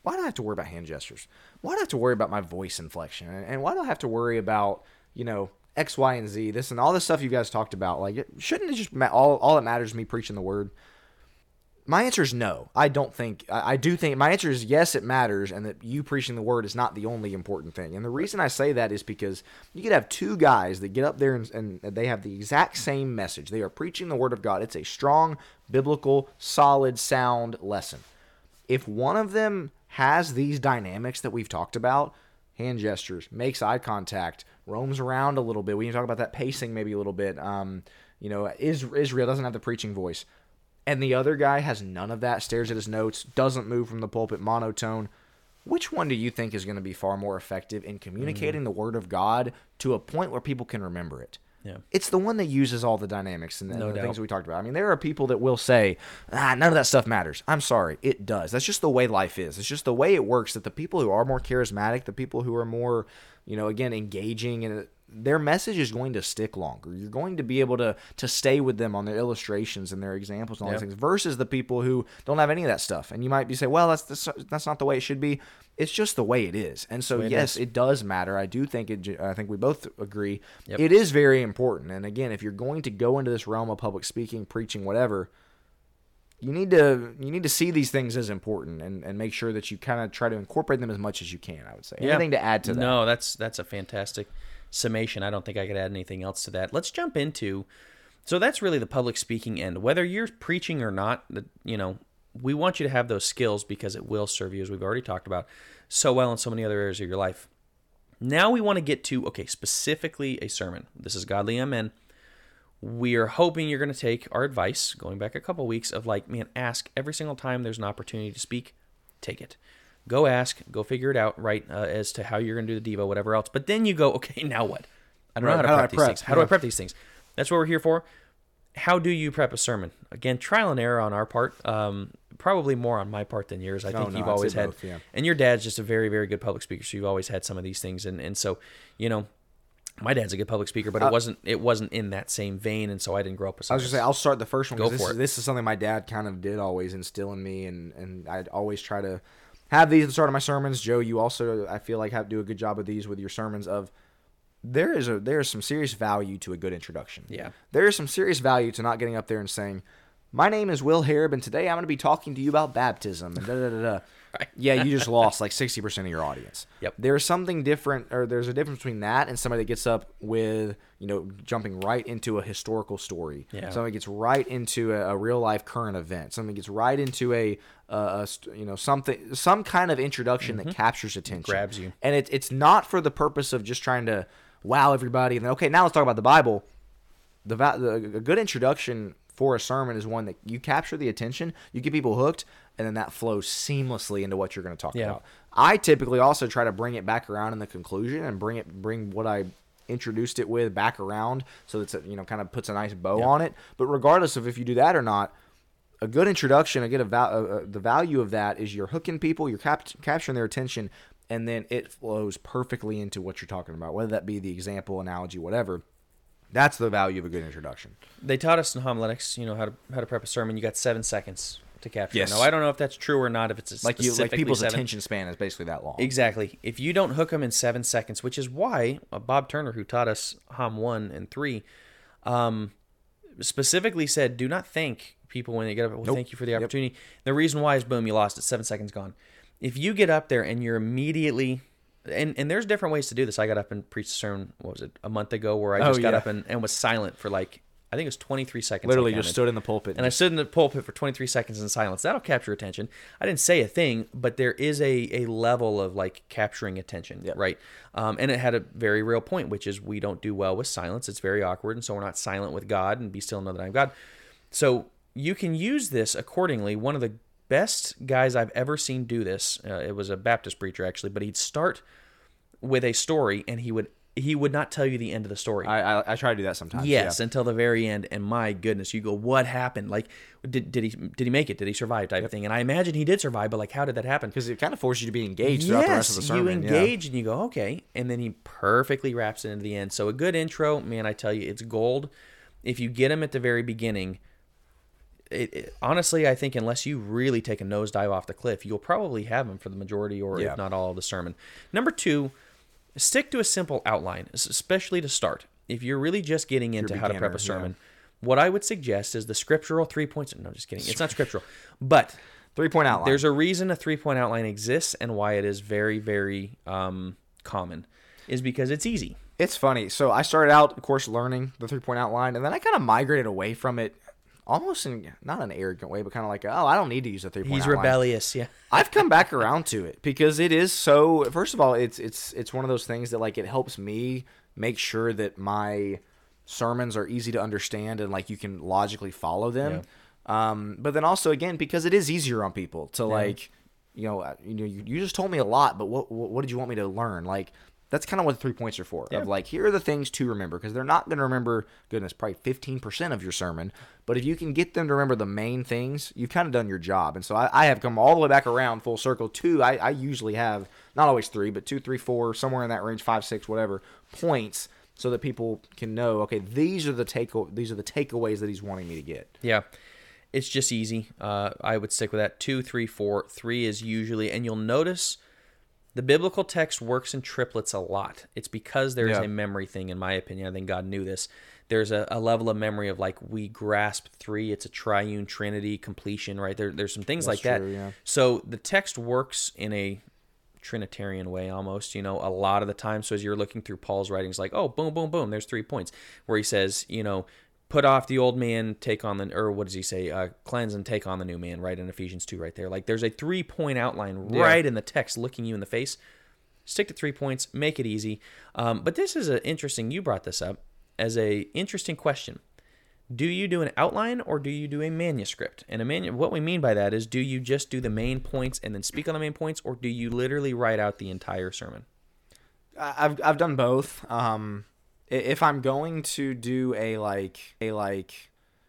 why do I have to worry about hand gestures? Why do I have to worry about my voice inflection? And, and why do I have to worry about you know X, Y, and Z, this and all this stuff you guys talked about? Like, shouldn't it just ma- all all that matters me preaching the word? My answer is no. I don't think. I, I do think my answer is yes. It matters, and that you preaching the word is not the only important thing. And the reason I say that is because you could have two guys that get up there and, and they have the exact same message. They are preaching the word of God. It's a strong, biblical, solid, sound lesson. If one of them has these dynamics that we've talked about, hand gestures, makes eye contact, roams around a little bit. We can talk about that pacing maybe a little bit. Um, you know, is, Israel doesn't have the preaching voice and the other guy has none of that, stares at his notes, doesn't move from the pulpit, monotone. Which one do you think is going to be far more effective in communicating the word of God to a point where people can remember it?
Yeah.
It's the one that uses all the dynamics and, and
No
the things we talked about. I mean, there are people that will say, ah, none of that stuff matters. I'm sorry, it does. That's just the way life is. It's just the way it works that the people who are more charismatic, the people who are more, you know, again, engaging and their message is going to stick longer. You're going to be able to to stay with them on their illustrations and their examples and all
Yep.
these things versus the people who don't have any of that stuff. And you might be saying, well, that's that's, that's not the way it should be. It's just the way it is. And so
it
yes,
is.
it does matter. I do think it. I think we both agree.
Yep.
It is very important. And again, if you're going to go into this realm of public speaking, preaching, whatever, you need to you need to see these things as important and, and make sure that you kind of try to incorporate them as much as you can. I would say.
Yeah.
Anything to add to that?
No, that's that's a fantastic summation. I don't think I could add anything else to that. Let's jump into so that's really the public speaking end. Whether you're preaching or not, you know, we want you to have those skills because it will serve you as we've already talked about so well in so many other areas of your life. Now we want to get to okay, specifically a sermon. This is Godly Amen. We are hoping you're going to take our advice, going back a couple weeks, of like, man, ask every single time there's an opportunity to speak, take it. Go ask, go figure it out, right, uh, as to how you're going to do the Devo, whatever else. But then you go, okay, now what? I don't know how to
how
prep
I
these things. How do I prep these things? That's what we're here for. How do you prep a sermon? Again, trial and error on our part. Um, probably more on my part than yours. I
Oh,
think
no,
you've
I'd
always had,
both, yeah.
and your dad's just a very, very good public speaker. So you've always had some of these things, and and so you know, my dad's a good public speaker, but it wasn't it wasn't in that same vein, and so I didn't grow up with.
Uh, I was gonna say I'll start the first one.
Go
this
for
is,
it.
This is something my dad kind of did always instill in me, and and I'd always try to have these at the start of my sermons. Joe, you also I feel like have to do a good job of these with your sermons. Of there is a there is some serious value to a good introduction.
Yeah.
there is some serious value to not getting up there and saying. My name is Will Harrub, and today I'm going to be talking to you about baptism. And da da da da.
Right.
Yeah, you just lost like 60% of your audience.
Yep.
There's something different, or there's a difference between that and somebody that gets up with, you know, jumping right into a historical story.
Yeah.
Somebody gets right into a, a real life current event. Somebody gets right into a, a, a you know, something, some kind of introduction that captures attention,
Mm-hmm. Grabs you.
and it, it's not for the purpose of just trying to wow everybody. And then, okay, now let's talk about the Bible the, the a good introduction for a sermon is one that you capture the attention, you get people hooked, and then that flows seamlessly into what you're going to talk
Yeah.
about. I typically also try to bring it back around in the conclusion and bring it bring what I introduced it with back around so that's you know kind of puts a nice bow
Yeah.
on it. But regardless of if you do that or not, a good introduction, a good a val- uh, uh, the value of that is you're hooking people, you're cap- capturing their attention, and then it flows perfectly into what you're talking about, whether that be the example, analogy, whatever. That's the value of a good introduction.
They taught us in homiletics, you know, how to how to prep a sermon. You got seven seconds to capture.
Yes.
Now I don't know if that's true or not. If it's a
Like you, like people's
seven.
attention span is basically that long.
Exactly. If you don't hook them in seven seconds, which is why uh, Bob Turner, who taught us Hom one and three, um, specifically said, "Do not thank people when they get up. Well,
Nope.
thank you for the
Yep.
opportunity." The reason why is boom, you lost it. Seven seconds gone. If you get up there and you're immediately and, and there's different ways to do this. I got up and preached a sermon, what was it, a month ago, where I
Oh,
just got
yeah.
up and, and was silent for like, I think it was 23 seconds.
Literally just stood in the pulpit.
And I stood in the pulpit for 23 seconds in silence. That'll capture attention. I didn't say a thing, but there is a, a level of like capturing attention,
Yeah.
right? Um, and it had a very real point, which is we don't do well with silence. It's very awkward. And so we're not silent with God and be still and know that I'm God. So you can use this accordingly. One of the best guys I've ever seen do this, uh, it was a Baptist preacher actually, but he'd start with a story and he would he would not tell you the end of the story.
I, I I try to do that sometimes.
Yes,
yeah.
until the very end. And my goodness, you go, what happened? Like, did, did he did he make it? Did he survive? Type of thing. And I imagine he did survive, but like, how did that happen?
because it kind of forces you to be engaged throughout the rest of the sermon.
you
yeah.
engage and you go, okay, and then he perfectly wraps it into the end. So a good intro, man, I tell you, it's gold. If you get him at the very beginning, it, it- honestly, I think unless you really take a nosedive off the cliff, you'll probably have him for the majority or
Yeah.
if not all of the sermon. Number two, stick to a simple outline, especially to start. If you're really just getting into how to prep a sermon, what I would suggest is the scriptural three points. No, just kidding. It's not scriptural, but
Three point outline.
there's a reason a three point outline exists and why it is very, very um, common is because it's easy.
It's funny. So I started out, of course, learning the three point outline, and then I kind of migrated away from it, almost in not an arrogant way, but kind of like, oh, I don't need to use a three point.
He's rebellious. Yeah.
I've come back around to it because it is so. First of all, it's it's it's one of those things that like it helps me make sure that my sermons are easy to understand and like you can logically follow them. Um, but then also again because it is easier on people to like, you know, you know, you, you just told me a lot, but what what did you want me to learn? Like that's kind of what the three points are for. Of like here are the things to remember because they're not going to remember goodness probably fifteen percent of your sermon, but if you can get them to remember the main things, you've kind of done your job. And so I, I have come all the way back around full circle. Two, I, I usually have not always three, but two, three, four, somewhere in that range, five, six, whatever points, so that people can know. Okay, these are the take these are the takeaways that he's wanting me to get.
Yeah. It's just easy. Uh, I would stick with that. Two, three, four. Three is usually, and you'll notice the biblical text works in triplets a lot. It's because there is
Yeah.
a memory thing, in my opinion. I think God knew this. There's a, a level of memory of like we grasp three. It's a triune trinity completion, right? There, there's some things like
That's
that.
yeah.
So the text works in a Trinitarian way almost, you know, a lot of the time. So as you're looking through Paul's writings, like, oh, boom, boom, boom, there's three points where he says, you know, put off the old man, take on the, or what does he say? Uh, cleanse and take on the new man, right? In Ephesians 2, right there. Like there's a three point outline
Yeah.
right in the text looking you in the face. Stick to three points, make it easy. Um, but this is an interesting, you brought this up as a interesting question. Do you do an outline or do you do a manuscript? And a manu- what we mean by that is do you just do the main points and then speak on the main points or do you literally write out the entire sermon?
I- I've I've done both. Um, if I'm going to do a like a like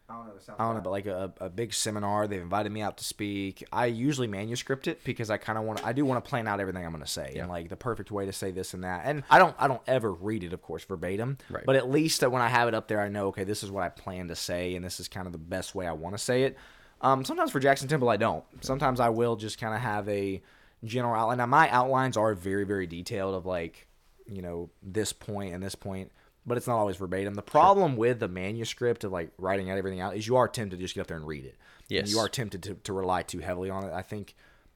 I don't know, I don't know, but like a, a big seminar, they've invited me out to speak. I usually manuscript it because I kind of want I do want to plan out everything I'm going to say and like the perfect way to say this and that. And I don't I don't ever read it, of course, verbatim.
Right.
But at least that when I have it up there, I know okay, this is what I plan to say, and this is kind of the best way I want to say it. Um, sometimes for Jackson Temple, I don't. Sometimes I will just kind of have a general outline. Now my outlines are very very detailed of like you know this point and this point but it's not always verbatim. The problem with the manuscript of like writing out everything out is you are tempted to just get up there and read it. And
Yes.
you are tempted to, to rely too heavily on it. I think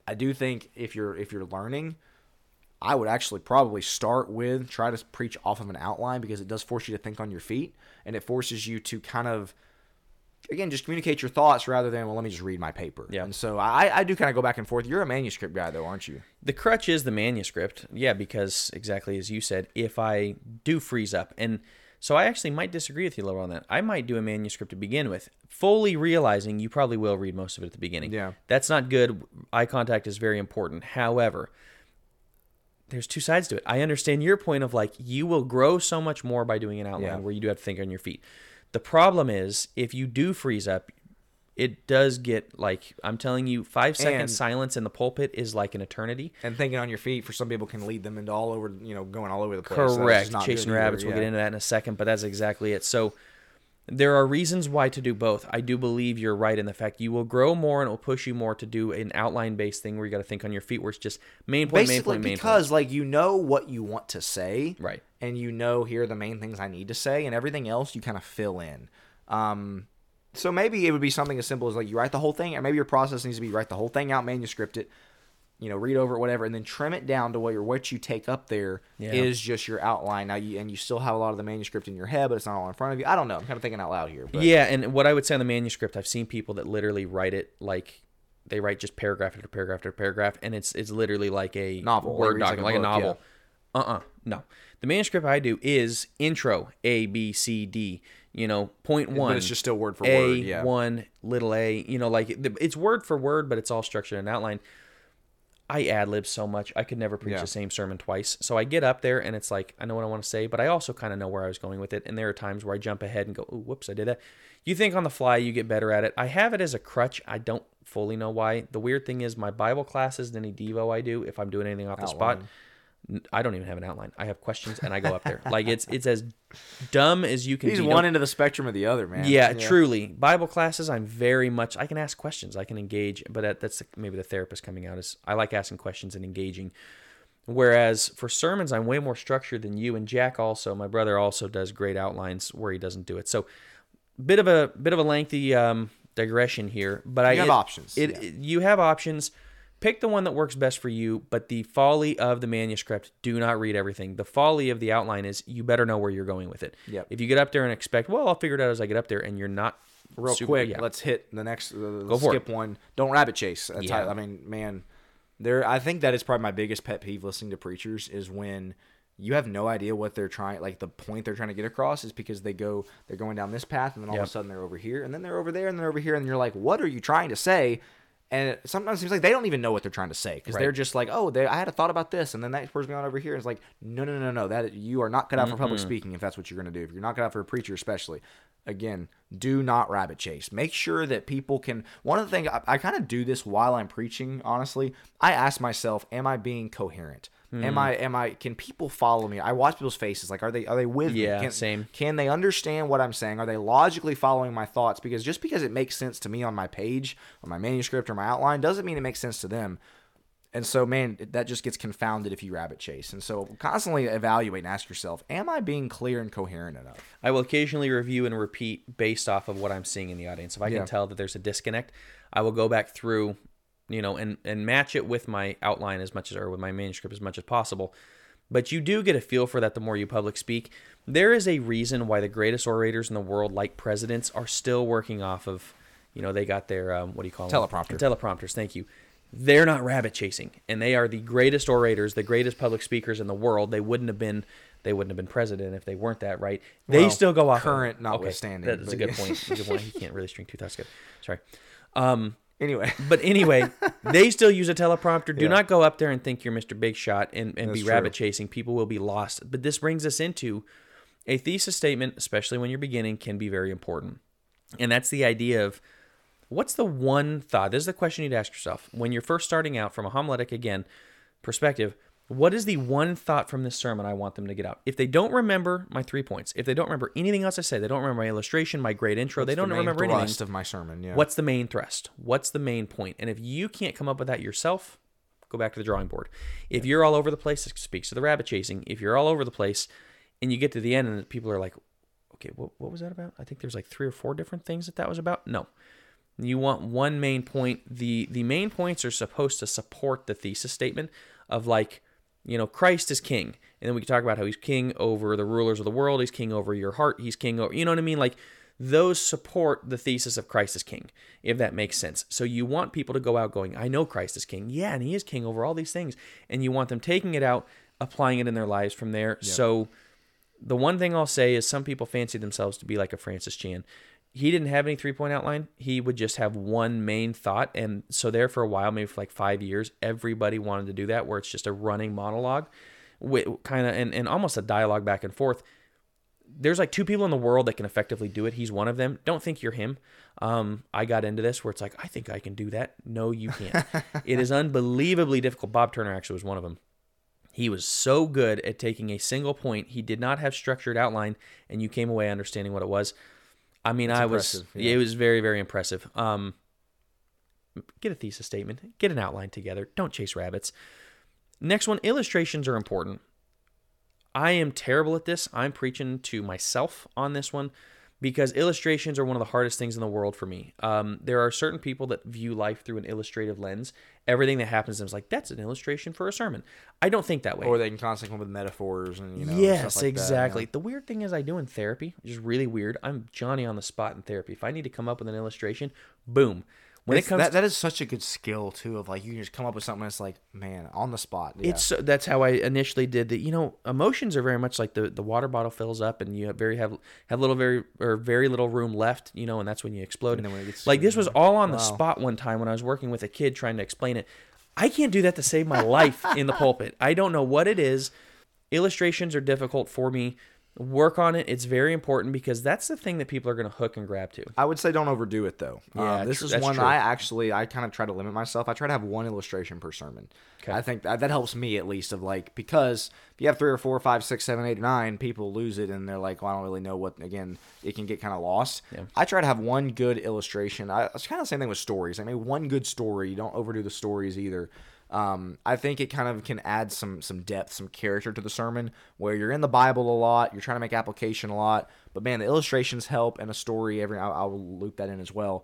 i do think if you're if you're learning i would actually probably start with try to preach off of an outline because it does force you to think on your feet and it forces you to kind of again just communicate your thoughts rather than well let me just read my paper
Yeah.
and so i i do kind of go back and forth you're a manuscript guy though aren't you
The crutch is the manuscript. Yeah, because exactly as you said, if I do freeze up, and so I actually might disagree with you a little on that. I might do a manuscript to begin with, fully realizing you probably will read most of it at the beginning.
Yeah.
That's not good. Eye contact is very important. However, there's two sides to it. I understand your point of like you will grow so much more by doing an outline
Yeah.
where you do have to think on your feet. The problem is if you do freeze up, it does get like I'm telling you, five
seconds
silence in the pulpit is like an eternity.
And thinking on your feet for some people can lead them into all over, you know, going all over the place. That's just
Correct.
not
Chasing
good either,
rabbits. We'll
yeah.
get into that in a second, but that's exactly it. So there are reasons why to do both. I do believe you're right in the fact you will grow more and it will push you more to do an outline based thing where you got to think on your feet, where it's just main point, main
Basically,
point, main
because like you know what you want to say.
Right.
and you know here are the main things I need to say, and everything else you kind of fill in. Um, so maybe it would be something as simple as like you write the whole thing, or maybe your process needs to be write the whole thing out, manuscript it, you know, read over it, whatever, and then trim it down to what where what you take up there is
Yeah.
just your outline. Now you and you still have a lot of the manuscript in your head, but it's not all in front of you. I don't know. I'm kind of thinking out loud here. But
Yeah, and what I would say on the manuscript, I've seen people that literally write it like they write just paragraph after paragraph after paragraph, and it's it's literally like a
Novel,
word
like
document,
a
like a, novel. Uh uh no. The manuscript I do is intro A B C D. You know, point one.
but it's just still word for
a
word. Yeah.
one little a. You know, like it's word for word, but it's all structured and outlined. I ad lib so much. I could never preach
Yeah.
the same sermon twice. So I get up there and it's like I know what I want to say, but I also kind of know where I was going with it. And there are times where I jump ahead and go, "Ooh, whoops, I did that." You think on the fly, you get better at it. I have it as a crutch. I don't fully know why. The weird thing is my Bible classes and any devo I do, if I'm doing anything off the spot,
Outline.
n- I don't even have an outline. I have questions and I go up there. like it's it's as dumb as you can
He's
be.
one of the spectrum of the other, man.
yeah, truly. Bible classes, I'm very much. I can ask questions. I can engage, but that, that's maybe the therapist coming out. Is I like asking questions and engaging. Whereas for sermons, I'm way more structured than you. And Jack also, my brother, also does great outlines where he doesn't do it. So, bit of a bit of a lengthy um, digression here, but I
have
it-
options,
It,
yeah.
it- you have options. Pick the one that works best for you. But the folly of the manuscript: do not read everything. The folly of the outline is you better know where you're going with it.
Yep.
If you get up there and expect, well, I'll figure it out as I get up there, and you're not
real
super-
quick,
yeah.
let's hit the next. Uh, let's
Go for
skip one. Don't rabbit chase. That's
Yeah.
how, I mean, man, there. I think that is probably my biggest pet peeve listening to preachers is when you have no idea what they're trying, like the point they're trying to get across is because they go, they're going down this path, and then all of a sudden they're over here, and then they're over there, and then over here, and you're like, what are you trying to say? And it sometimes seems like they don't even know what they're trying to say because
Right.
they're just like, oh, they, I had a thought about this, and then that person going on over here is like, no, no, no, no, that you are not cut out for public speaking if that's what you're going to do. If you're not cut out for a preacher, especially, again, do not rabbit chase. Make sure that people can. One of the things I, I kind of do this while I'm preaching. Honestly, I ask myself, am I being coherent?
Hmm.
Am I? Am I? Can people follow me? I watch people's faces. Like, are they? Are they with me?
Yeah,
Can,
same.
Can they understand what I'm saying? Are they logically following my thoughts? Because just because it makes sense to me on my page, or my manuscript, or my outline, doesn't mean it makes sense to them. And so, man, that just gets confounded if you rabbit chase. And so, constantly evaluate and ask yourself, am I being clear and coherent enough?
I will occasionally review and repeat based off of what I'm seeing in the audience. If I
Yeah.
can tell that there's a disconnect, I will go back through, you know, and and match it with my outline as much as or with my manuscript as much as possible. But you do get a feel for that the more you public speak. There is a reason why the greatest orators in the world, like presidents, are still working off of, you know, they got their um, what do you call them?
Teleprompter.
Teleprompters. Thank you. They're not rabbit chasing, and they are the greatest orators, the greatest public speakers in the world. They wouldn't have been, they wouldn't have been president if they weren't that, right? They
Well,
still go off
current
Okay,
notwithstanding,
That's a good point. Good point. He can't really string two thoughts good. Sorry. Um,
Anyway,
but anyway, they still use a teleprompter. Do
Yeah.
not go up there and think you're Mr. Big Shot and, and be rabbit
true.
chasing. People will be lost. But this brings us into a thesis statement, especially when you're beginning, can be very important. And that's the idea of what's the one thought? This is the question you'd ask yourself when you're first starting out from a homiletic again perspective. What is the one thought from this sermon I want them to get out? If they don't remember my three points, if they don't remember anything else I said, they don't remember my illustration, my great intro, they don't
the
remember anything.
thrust of my sermon. Yeah.
What's the main thrust? What's the main point? And if you can't come up with that yourself, go back to the drawing board. If you're all over the place, it speaks to the rabbit chasing. If you're all over the place and you get to the end and people are like, okay, what, what was that about? I think there's like three or four different things that that was about. No. You want one main point. The the main points are supposed to support the thesis statement of like, you know, Christ is king. And then we can talk about how he's king over the rulers of the world, he's king over your heart, he's king over you know what I mean? Like those support the thesis of Christ as king, if that makes sense. So you want people to go out going, I know Christ is king. Yeah, and he is king over all these things. And you want them taking it out, applying it in their lives from there. So the one thing I'll say is some people fancy themselves to be like a Francis Chan. He didn't have any three point outline. He would just have one main thought. And so, there for a while, maybe for like five years, everybody wanted to do that where it's just a running monologue, with kind of and, and almost a dialogue back and forth. there's like two people in the world that can effectively do it. He's one of them. Don't think you're him. Um, I got into this where it's like, I think I can do that. No, you can't. it is unbelievably difficult. Bob Turner actually was one of them. He was so good at taking a single point. He did not have structured outline, and you came away understanding what it was. I mean, I was
yeah.
it was very very impressive. Um, get a thesis statement, get an outline together. Don't chase rabbits. Next one, illustrations are important. I am terrible at this. I'm preaching to myself on this one because illustrations are one of the hardest things in the world for me. Um, there are certain people that view life through an illustrative lens. Everything that happens to them is like, that's an illustration for a sermon. I don't think that way.
Or they can constantly come up with metaphors and you know.
yes,
like that,
exactly.
yeah.
The weird thing is, I do in therapy, which is really weird. I'm Johnny on the spot in therapy. If I need to come up with an illustration, boom. When
It's-
it comes
that, that is such a good skill too. Of like you can just come up with something that's like, man, on the spot. Yeah.
It's uh, that's how I initially did the. You know, emotions are very much like the the water bottle fills up, and you have very have have little very or very little room left. You know, and that's when you explode.
And then when it gets-
like this was all on the
Wow.
spot one time when I was working with a kid trying to explain it. I can't do that to save my life in the pulpit. I don't know what it is. Illustrations are difficult for me. Work on it. It's very important because that's the thing that people are going to hook and grab to.
I would say don't overdo it though.
Yeah,
um, this is one
true.
I actually I kind of try to limit myself. I try to have one illustration per sermon.
Okay.
I think that, that helps me at least of like because if you have three or four, five, six, seven, eight, nine, people lose it and they're like, well, I don't really know what. Again, it can get kind of lost.
Yeah.
I try to have one good illustration. I, it's kind of the same thing with stories. I mean, one good story. You don't overdo the stories either. Um, I think it kind of can add some some depth, some character to the sermon where you're in the Bible a lot, you're trying to make application a lot, but man, the illustrations help and a story. Every I'll, I'll loop that in as well.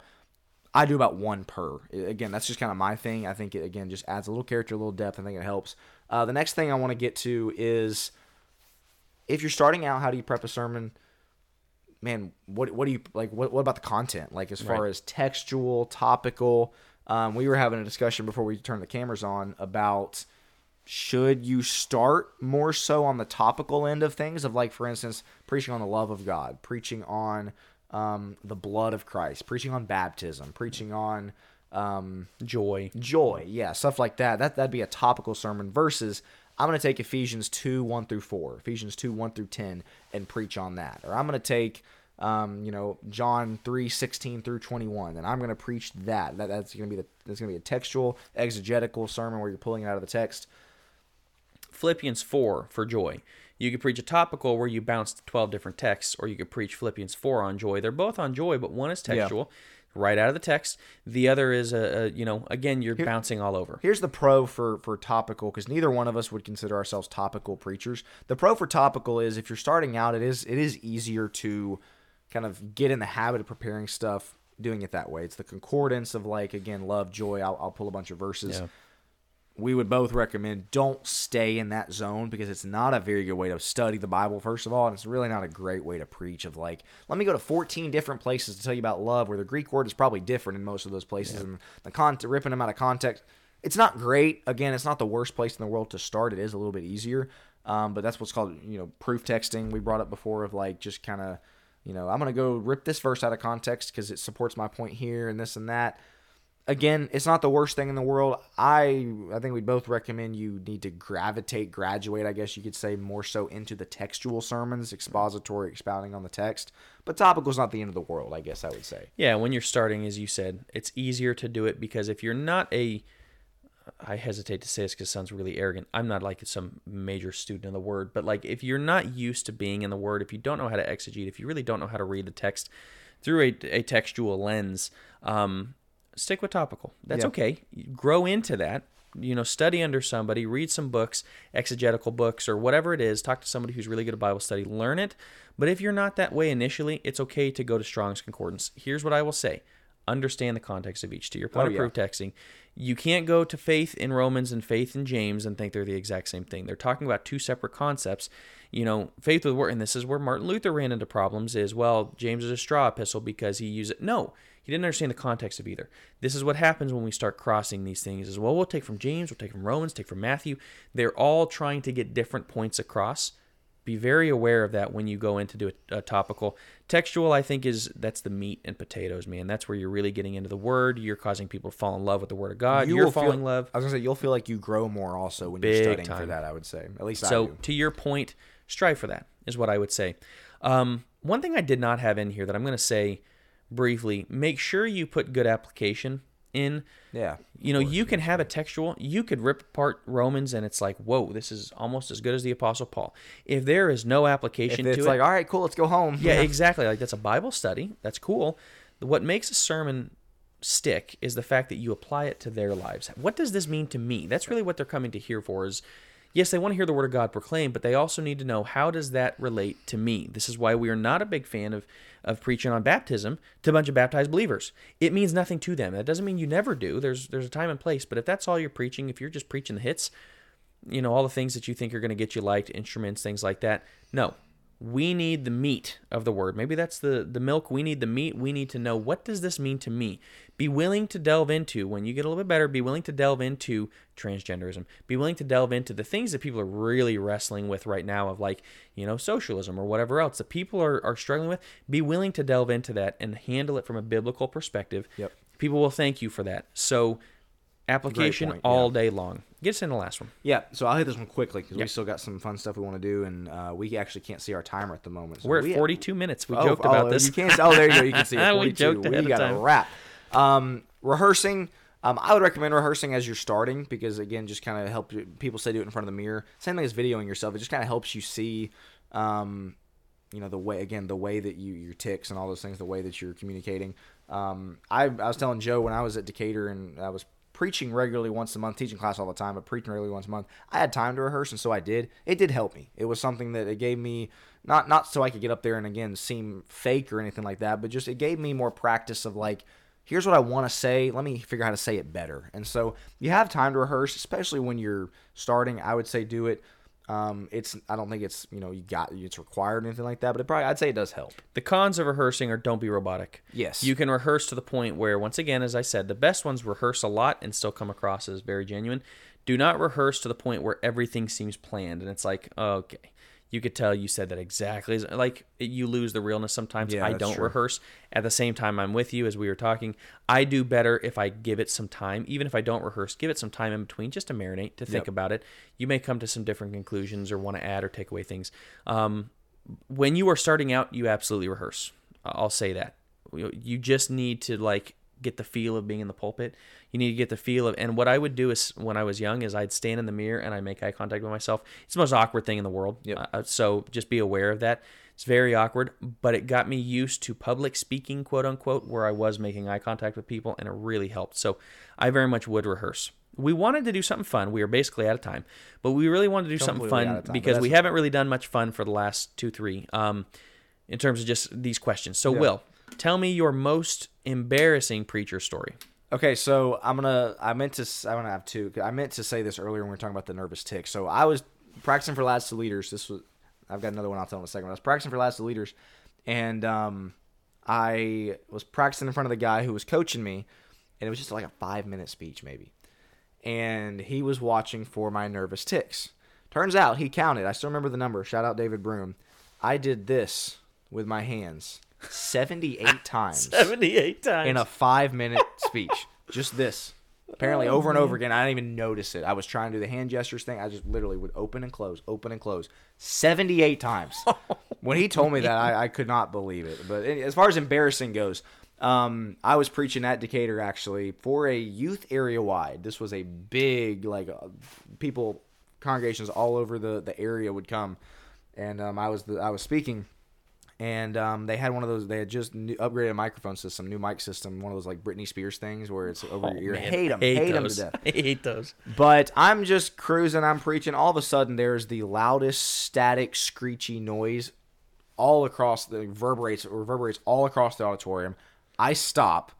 I do about one per. Again, that's just kind of my thing. I think it again just adds a little character, a little depth. I think it helps. Uh, the next thing I want to get to is if you're starting out, how do you prep a sermon? Man, what what do you like? What what about the content? Like as far
Right.
as textual, topical. Um, we were having a discussion before we turned the cameras on about should you start more so on the topical end of things of like for instance preaching on the love of god preaching on um, the blood of christ preaching on baptism preaching on um,
Joy.
joy. Yeah stuff like that. That, that'd be a topical sermon versus i'm going to take ephesians 2 1 through 4 ephesians 2 1 through 10 and preach on that. Or i'm going to take um, you know john 3 16 through 21 and i'm going to preach that. that that's going to be the that's going to be a textual exegetical sermon where you're pulling it out of the text
Philippians 4 for joy. You could preach a topical where you bounce 12 different texts, or you could preach Philippians 4 on joy. They're both on joy, but one is textual, right out of the text. The other is, a, a you know, again, you're bouncing all over.
Here's the pro for for topical because neither one of us would consider ourselves topical preachers. The pro for topical is if you're starting out, it is it is easier to kind of get in the habit of preparing stuff doing it that way. It's the concordance of like again love, joy. I'll, I'll pull a bunch of verses.
Yeah.
We would both recommend don't stay in that zone because it's not a very good way to study the Bible first of all, and it's really not a great way to preach. Of like, let me go to 14 different places to tell you about love, where the Greek word is probably different in most of those places, and the con ripping them out of context it's not great. Again, it's not the worst place in the world to start. It is a little bit easier, um, but that's what's called you know proof texting. We brought up before of like just kind of you know I'm gonna go rip this verse out of context because it supports my point here and this and that. Again, it's not the worst thing in the world. I I think we both recommend you need to gravitate, graduate, I guess you could say, more so into the textual sermons, expository, expounding on the text. But topical is not the end of the world, I guess I would say.
Yeah, when you're starting, as you said, it's easier to do it because if you're not a, I hesitate to say this because it sounds really arrogant. I'm not like some major student of the word, but like if you're not used to being in the word, if you don't know how to exegete, if you really don't know how to read the text through a, a textual lens, um, stick with topical. That's
Yeah.
okay. Grow into that. You know, study under somebody, read some books, exegetical books, or whatever it is. Talk to somebody who's really good at Bible study. Learn it. But if you're not that way initially, it's okay to go to Strong's Concordance. Here's what I will say understand the context of each. To your oh, point
Oh,
of
yeah.
proof texting, you can't go to faith in Romans and faith in James and think they're the exact same thing. They're talking about two separate concepts. You know, faith with word, and this is where Martin Luther ran into problems. Is well, James is a straw epistle because he used it. No, he didn't understand the context of either. This is what happens when we start crossing these things. Is well, we'll take from James, we'll take from Romans, take from Matthew. They're all trying to get different points across. Be very aware of that when you go into do a, a topical. Textual, I think, is that's the meat and potatoes, man. That's where you're really getting into the word. You're causing people to fall in love with the word of God.
You
are falling in love.
I was gonna say you'll feel like you grow more also when
Big
you're studying for that. I would say at least I
So to your point, strive for that is what I would say. Um, one thing I did not have in here that I'm going to say briefly: make sure you put good application in.
Yeah.
You know, you can have a textual. You could rip apart Romans, and it's like, whoa, this is almost as good as the Apostle Paul. If there is no application to
it's
it,
like, all right, cool, let's go home.
yeah, exactly. Like that's a Bible study. That's cool. What makes a sermon stick is the fact that you apply it to their lives. What does this mean to me? That's really what they're coming to hear for is yes, they want to hear the word of God proclaimed, but they also need to know how does that relate to me? This is why we are not a big fan of of preaching on baptism to a bunch of baptized believers. It means nothing to them. That doesn't mean you never do. There's there's a time and place, but if that's all you're preaching, if you're just preaching the hits, you know, all the things that you think are going to get you liked, instruments, things like that. No. We need the meat of the word. Maybe that's the the milk. We need the meat. We need to know what does this mean to me? Be willing to delve into when you get a little bit better, be willing to delve into transgenderism. Be willing to delve into the things that people are really wrestling with right now of like, you know, socialism or whatever else that people are, are struggling with. Be willing to delve into that and handle it from a biblical perspective.
Yep.
People will thank you for that. So application
point,
all
yeah.
day long. Get us in the last one.
Yeah, so I'll hit this one quickly because
Yeah.
we still got some fun stuff we want to do, and uh, we actually can't see our timer at the moment. So
We're at
we-
42 minutes. We
Oh,
joked
oh,
about this.
You can't. Oh, there you go. You can see it.
We
42.
joked ahead
we got a wrap. Um, rehearsing. Um, I would recommend rehearsing as you're starting because again, just kind of help you- people say do it in front of the mirror. Same thing as videoing yourself. It just kind of helps you see, um, you know, the way again the way that you your ticks and all those things, the way that you're communicating. Um, I, I was telling Joe when I was at Decatur and I was preaching regularly once a month, teaching class all the time, but preaching regularly once a month. I had time to rehearse, and so I did. It did help me. It was something that it gave me not not so I could get up there and again seem fake or anything like that, but just it gave me more practice of like, here's what I want to say. Let me figure out how to say it better. And so you have time to rehearse, especially when you're starting. I would say do it. Um, it's I don't think it's you know you got it's required or anything like that, but it probably I'd say it does help.
The cons of rehearsing are don't be robotic.
Yes.
You can rehearse to the point where, once again, as I said, the best ones rehearse a lot and still come across as very genuine. Do not rehearse to the point where everything seems planned and it's like, okay, you could tell you said that exactly. Like you lose the realness sometimes.
Yeah,
I don't
true.
rehearse. At the same time, I'm with you as we were talking. I do better if I give it some time, even if I don't rehearse. Give it some time in between just to marinate, to think
Yep.
about it. You may come to some different conclusions or want to add or take away things. Um, when you are starting out, you absolutely rehearse. I'll say that. You you just need to like get the feel of being in the pulpit. You need to get the feel of and what I would do is when I was young is I'd stand in the mirror and I make eye contact with myself. It's the most awkward thing in the world.
Yep.
Uh, so just be aware of that. It's very awkward, but it got me used to public speaking, quote unquote, where I was making eye contact with people and it really helped. So I very much would rehearse. We wanted to do something fun. We were basically out of time, but we really wanted to do something
Completely out
fun
time,
because we haven't really done much fun for the last two, three, um, in terms of just these questions. So, Will, tell me your most embarrassing preacher story.
Okay, so I'm gonna. I meant to. I'm gonna have two. I meant to say this earlier when we were talking about the nervous tick. So I was practicing for Lads to Leaders. This was. I've got another one. I'll tell in a second. I was practicing for Lads to Leaders, and um, I was practicing in front of the guy who was coaching me, and it was just like a five minute speech maybe, and he was watching for my nervous ticks. Turns out he counted. I still remember the number. Shout out David Broom. I did this with my hands 78 times
78 times.
in a five minute speech. Just this. Apparently, over and over again. I didn't even notice it. I was trying to do the hand gestures thing. I just literally would open and close, open and close, seventy-eight times. when he told me that, I, I could not believe it. But as far as embarrassing goes, um, I was preaching at Decatur actually for a youth area wide. This was a big like uh, people congregations all over the the area would come, and um, I was the, I was speaking and um, they had one of those. They had just new, upgraded a microphone system, new mic system, one of those like Britney Spears things where it's over
Oh,
your ear.
man.
Hate them, hate them to death.
I hate those.
But I'm just cruising, I'm preaching. All of a sudden, there's the loudest static, screechy noise all across the reverberates, reverberates all across the auditorium. I stop.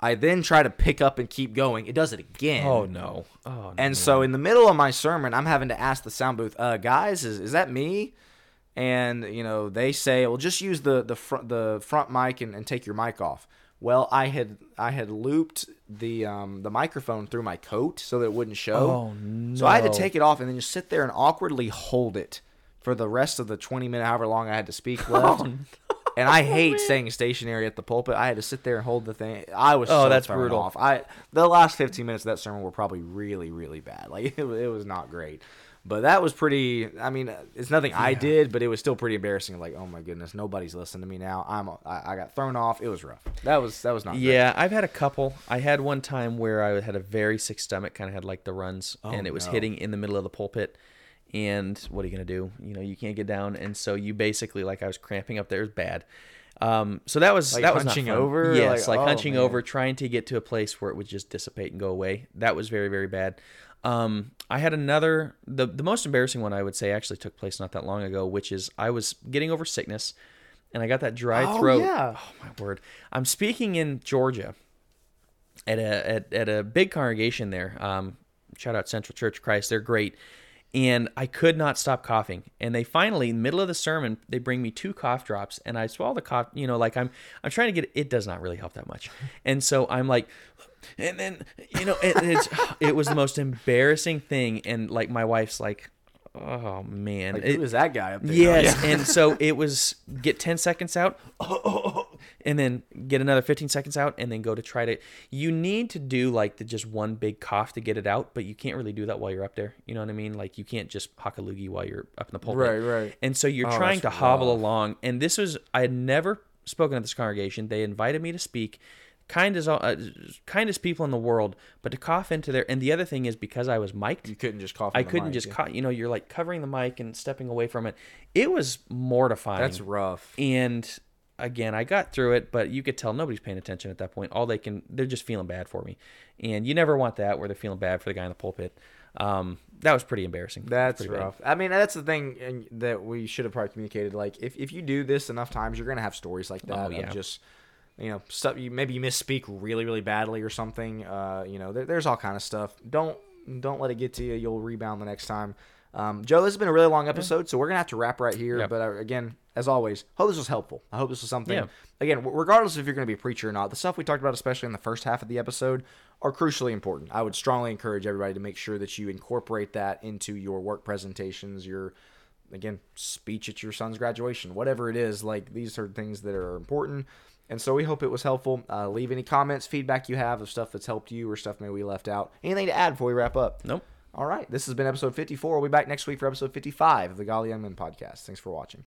I then try to pick up and keep going. It does it again.
Oh, no. Oh, no.
And so in the middle of my sermon, I'm having to ask the sound booth, uh, guys, is, is that me? And you know they say, well, just use the the front the front mic and, and take your mic off. Well, I had I had looped the um, the microphone through my coat so that it wouldn't show.
Oh, no.
So I had to take it off and then just sit there and awkwardly hold it for the rest of the 20 minute, however long I had to speak left. and I hate staying stationary at the pulpit. I had to sit there and hold the thing. I was
Oh,
so
that's brutal.
Off. I the last 15 minutes of that sermon were probably really really bad. Like it, it was not great. But that was pretty. I mean, it's nothing I did, but it was still pretty embarrassing. Like, oh my goodness, nobody's listening to me now. I'm. I, I got thrown off. It was rough. That was that was not. great.
Yeah, I've had a couple. I had one time where I had a very sick stomach, kind of had like the runs,
Oh,
and it was
no.
hitting in the middle of the pulpit. And what are you gonna do? You know, you can't get down, and so you basically like I was cramping up there. It was bad. Um, so that was
Like
that was
hunching over?
Yes,
Like,
like,
oh,
hunching
man.
over, trying to get to a place where it would just dissipate and go away. That was very very bad. Um, I had another the the most embarrassing one I would say actually took place not that long ago, which is I was getting over sickness, and I got that dry
Oh,
throat.
yeah.
Oh my word! I'm speaking in Georgia at a at, at a big congregation there. Um, shout out Central Church of Christ, they're great. And I could not stop coughing. And they finally, in the middle of the sermon, they bring me two cough drops, and I swallow the cough. You know, like I'm I'm trying to get it does not really help that much. And so I'm like, and then you know, it, it's it was the most embarrassing thing. And like my wife's like, oh man,
Like,
It-
who is that guy up there?
Yes, and so it was get 10 seconds out, and then get another 15 seconds out, and then go to try to. You need to do like the just one big cough to get it out, but you can't really do that while you're up there. You know what I mean? Like you can't just hock a loogie while you're up in the pulpit.
Right, right.
And so you're
Oh,
trying to
that's
hobble
rough.
along, and this was I had never spoken at this congregation. They invited me to speak. Kind as all, uh, kindest people in the world, but to cough into their and the other thing is because I was mic'd,
You couldn't just cough.
I couldn't
mic,
just
yeah.
cut. You know, you're like covering the mic and stepping away from it. It was mortifying.
That's rough.
and again, I got through it, but you could tell nobody's paying attention at that point. All they can, they're just feeling bad for me, and you never want that where they're feeling bad for the guy in the pulpit. Um, that was pretty embarrassing.
That's
Pretty bad.
rough. I mean, that's the thing that we should have probably communicated. Like, if, if you do this enough times, you're gonna have stories like that.
Oh,
of
yeah.
just you know stuff. You maybe you misspeak really really badly or something. Uh, you know, there, there's all kind of stuff. Don't don't let it get to you. You'll rebound the next time. Um, Joe, this has been a really long episode, so we're gonna have to wrap right here.
Yeah.
But uh, again, as always, hope this was helpful. I hope this was something.
Yeah.
Again, regardless if you're going to be a preacher or not, the stuff we talked about, especially in the first half of the episode, are crucially important. I would strongly encourage everybody to make sure that you incorporate that into your work presentations, your again speech at your son's graduation, whatever it is. Like these are things that are important. And so we hope it was helpful. Uh, leave any comments, feedback you have of stuff that's helped you or stuff maybe we left out. Anything to add before we wrap up?
Nope.
All right. This has been episode 54. We'll be back next week for episode 55 of the Godly Young Men podcast. Thanks for watching.